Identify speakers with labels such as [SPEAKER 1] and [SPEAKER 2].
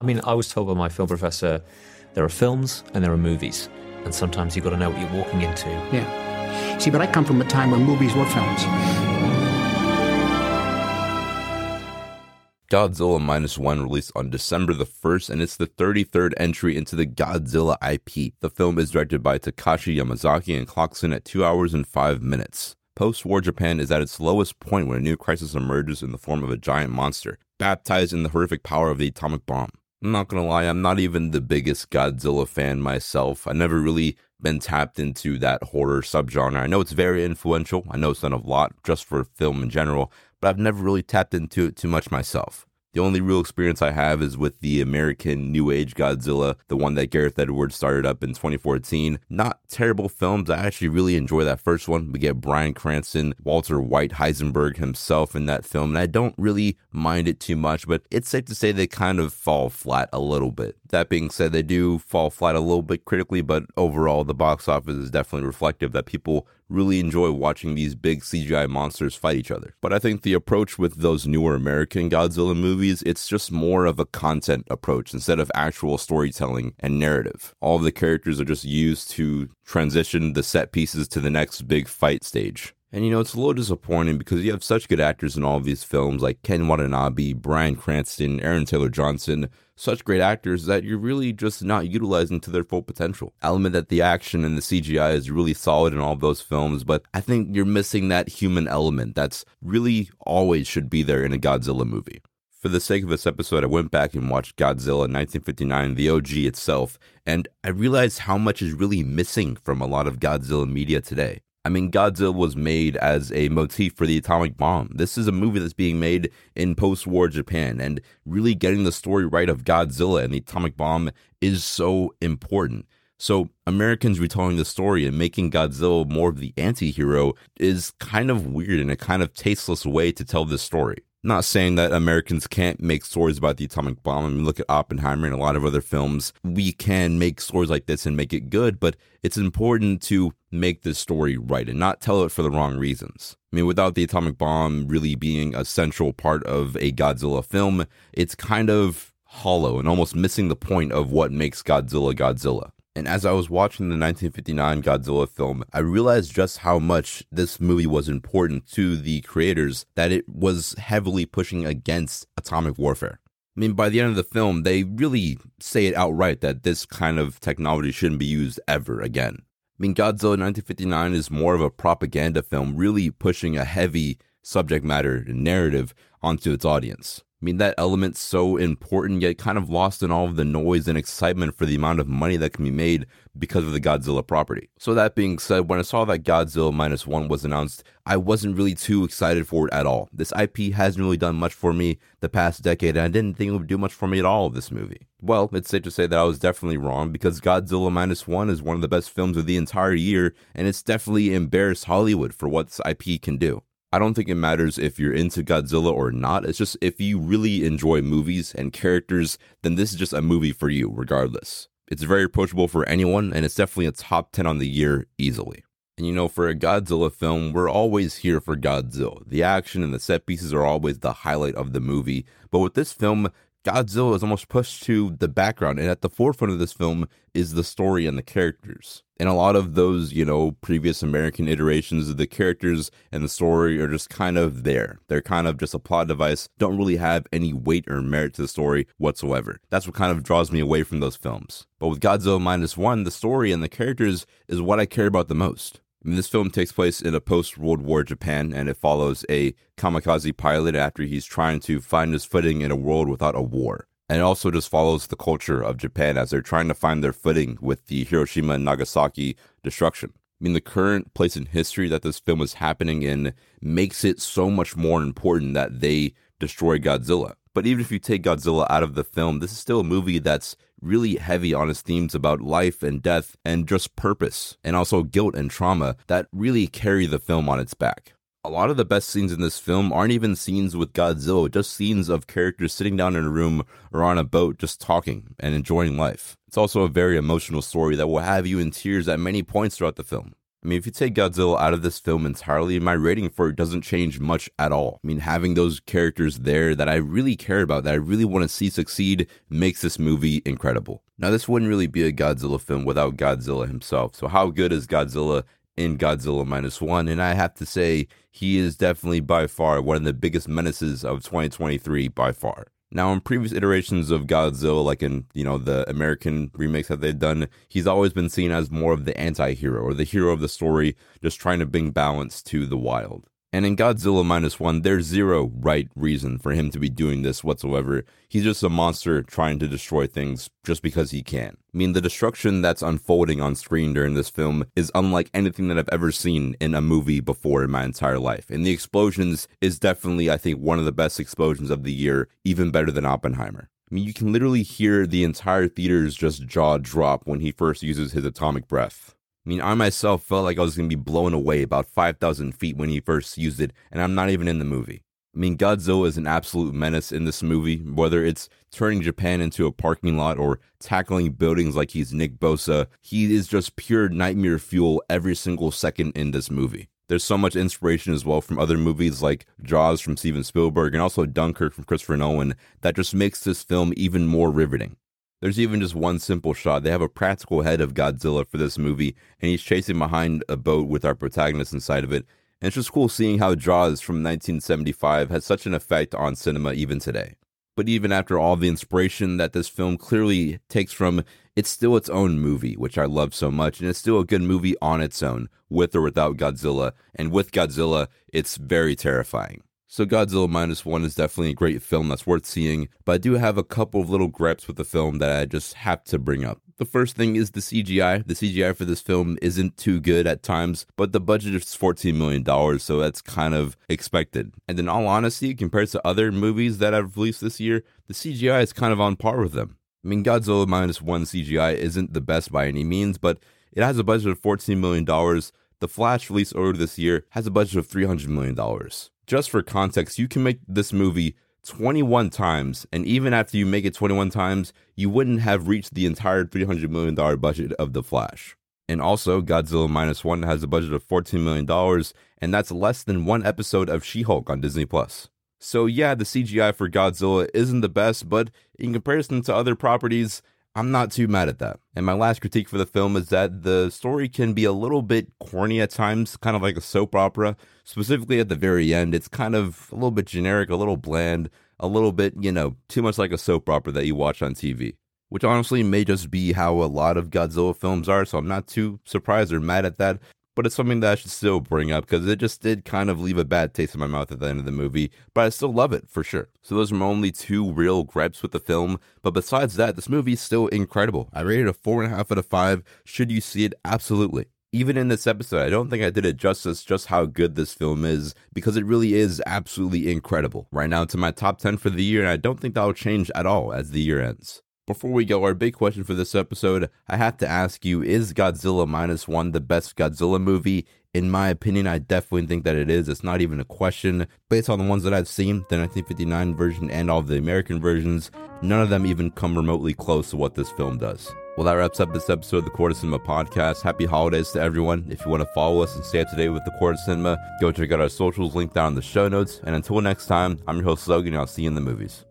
[SPEAKER 1] I mean, I was told by my film professor there are films and there are movies. And sometimes you've got to know what you're walking into.
[SPEAKER 2] Yeah. See, but I come from a time when movies were films.
[SPEAKER 3] Godzilla Minus One released on December the 1st, and it's the 33rd entry into the Godzilla IP. The film is directed by Takashi Yamazaki and clocks in at 2 hours and 5 minutes. Post war Japan is at its lowest point when a new crisis emerges in the form of a giant monster, baptized in the horrific power of the atomic bomb. I'm not gonna lie, I'm not even the biggest Godzilla fan myself. I never really been tapped into that horror subgenre. I know it's very influential. I know it's done a lot just for film in general, but I've never really tapped into it too much myself. The only real experience I have is with the American New Age Godzilla, the one that Gareth Edwards started up in 2014. Not terrible films. I actually really enjoy that first one. We get Bryan Cranston, Walter White, Heisenberg himself in that film, and I don't really mind it too much, but it's safe to say they kind of fall flat a little bit. That being said, they do fall flat a little bit critically, but overall, the box office is definitely reflective that people really enjoy watching these big CGI monsters fight each other. But I think the approach with those newer American Godzilla movies, it's just more of a content approach instead of actual storytelling and narrative. All of the characters are just used to transition the set pieces to the next big fight stage. And you know, it's a little disappointing because you have such good actors in all of these films like Ken Watanabe, Bryan Cranston, Aaron Taylor Johnson, such great actors that you're really just not utilizing to their full potential. Admit that the action and the CGI is really solid in all of those films, but I think you're missing that human element that's really always should be there in a Godzilla movie. For the sake of this episode, I went back and watched Godzilla 1959, the OG itself, and I realized how much is really missing from a lot of Godzilla media today. I mean, Godzilla was made as a motif for the atomic bomb. This is a movie that's being made in post war Japan, and really getting the story right of Godzilla and the atomic bomb is so important. So, Americans retelling the story and making Godzilla more of the anti hero is kind of weird and a kind of tasteless way to tell this story not saying that Americans can't make stories about the atomic bomb. I mean, look at Oppenheimer and a lot of other films. We can make stories like this and make it good, but it's important to make this story right and not tell it for the wrong reasons. I mean, without the atomic bomb really being a central part of a Godzilla film, it's kind of hollow and almost missing the point of what makes Godzilla Godzilla. And as I was watching the 1959 Godzilla film, I realized just how much this movie was important to the creators that it was heavily pushing against atomic warfare. I mean, by the end of the film, they really say it outright that this kind of technology shouldn't be used ever again. I mean, Godzilla 1959 is more of a propaganda film, really pushing a heavy subject matter and narrative onto its audience. I mean, that element's so important, yet kind of lost in all of the noise and excitement for the amount of money that can be made because of the Godzilla property. So, that being said, when I saw that Godzilla Minus One was announced, I wasn't really too excited for it at all. This IP hasn't really done much for me the past decade, and I didn't think it would do much for me at all, this movie. Well, it's safe to say that I was definitely wrong because Godzilla Minus One is one of the best films of the entire year, and it's definitely embarrassed Hollywood for what this IP can do. I don't think it matters if you're into Godzilla or not. It's just if you really enjoy movies and characters, then this is just a movie for you, regardless. It's very approachable for anyone, and it's definitely a top 10 on the year easily. And you know, for a Godzilla film, we're always here for Godzilla. The action and the set pieces are always the highlight of the movie. But with this film, Godzilla is almost pushed to the background, and at the forefront of this film is the story and the characters. And a lot of those, you know, previous American iterations of the characters and the story are just kind of there. They're kind of just a plot device, don't really have any weight or merit to the story whatsoever. That's what kind of draws me away from those films. But with Godzilla Minus One, the story and the characters is what I care about the most. This film takes place in a post World War Japan and it follows a kamikaze pilot after he's trying to find his footing in a world without a war. And it also just follows the culture of Japan as they're trying to find their footing with the Hiroshima and Nagasaki destruction. I mean, the current place in history that this film is happening in makes it so much more important that they destroy Godzilla. But even if you take Godzilla out of the film, this is still a movie that's really heavy on its themes about life and death and just purpose, and also guilt and trauma that really carry the film on its back. A lot of the best scenes in this film aren't even scenes with Godzilla, just scenes of characters sitting down in a room or on a boat just talking and enjoying life. It's also a very emotional story that will have you in tears at many points throughout the film. I mean, if you take Godzilla out of this film entirely, my rating for it doesn't change much at all. I mean, having those characters there that I really care about, that I really want to see succeed, makes this movie incredible. Now, this wouldn't really be a Godzilla film without Godzilla himself. So, how good is Godzilla in Godzilla Minus One? And I have to say, he is definitely by far one of the biggest menaces of 2023 by far. Now, in previous iterations of Godzilla, like in, you know, the American remakes that they've done, he's always been seen as more of the anti hero or the hero of the story, just trying to bring balance to the wild. And in Godzilla Minus One, there's zero right reason for him to be doing this whatsoever. He's just a monster trying to destroy things just because he can. I mean, the destruction that's unfolding on screen during this film is unlike anything that I've ever seen in a movie before in my entire life. And the explosions is definitely, I think, one of the best explosions of the year, even better than Oppenheimer. I mean, you can literally hear the entire theater's just jaw drop when he first uses his atomic breath. I mean, I myself felt like I was going to be blown away about 5,000 feet when he first used it, and I'm not even in the movie. I mean, Godzilla is an absolute menace in this movie, whether it's turning Japan into a parking lot or tackling buildings like he's Nick Bosa. He is just pure nightmare fuel every single second in this movie. There's so much inspiration as well from other movies like Jaws from Steven Spielberg and also Dunkirk from Christopher Nolan that just makes this film even more riveting. There's even just one simple shot. They have a practical head of Godzilla for this movie, and he's chasing behind a boat with our protagonist inside of it. And it's just cool seeing how Jaws from 1975 has such an effect on cinema even today. But even after all the inspiration that this film clearly takes from, it's still its own movie, which I love so much, and it's still a good movie on its own, with or without Godzilla. And with Godzilla, it's very terrifying. So Godzilla Minus One is definitely a great film that's worth seeing, but I do have a couple of little gripes with the film that I just have to bring up. The first thing is the CGI. The CGI for this film isn't too good at times, but the budget is $14 million, so that's kind of expected. And in all honesty, compared to other movies that I've released this year, the CGI is kind of on par with them. I mean, Godzilla Minus One CGI isn't the best by any means, but it has a budget of $14 million. The Flash released earlier this year has a budget of $300 million just for context, you can make this movie 21 times, and even after you make it 21 times, you wouldn't have reached the entire $300 million budget of The Flash. And also, Godzilla Minus One has a budget of $14 million, and that's less than one episode of She Hulk on Disney Plus. So, yeah, the CGI for Godzilla isn't the best, but in comparison to other properties, I'm not too mad at that. And my last critique for the film is that the story can be a little bit corny at times, kind of like a soap opera. Specifically at the very end, it's kind of a little bit generic, a little bland, a little bit, you know, too much like a soap opera that you watch on TV. Which honestly may just be how a lot of Godzilla films are, so I'm not too surprised or mad at that but it's something that I should still bring up because it just did kind of leave a bad taste in my mouth at the end of the movie, but I still love it for sure. So those are my only two real gripes with the film, but besides that, this movie is still incredible. I rated a four and a half out of five. Should you see it? Absolutely. Even in this episode, I don't think I did it justice just how good this film is because it really is absolutely incredible. Right now, it's in my top 10 for the year, and I don't think that'll change at all as the year ends. Before we go, our big question for this episode, I have to ask you is Godzilla Minus One the best Godzilla movie? In my opinion, I definitely think that it is. It's not even a question. Based on the ones that I've seen, the 1959 version and all of the American versions, none of them even come remotely close to what this film does. Well, that wraps up this episode of the of Cinema podcast. Happy holidays to everyone. If you want to follow us and stay up to date with the of Cinema, go check out our socials linked down in the show notes. And until next time, I'm your host, Logan, and I'll see you in the movies.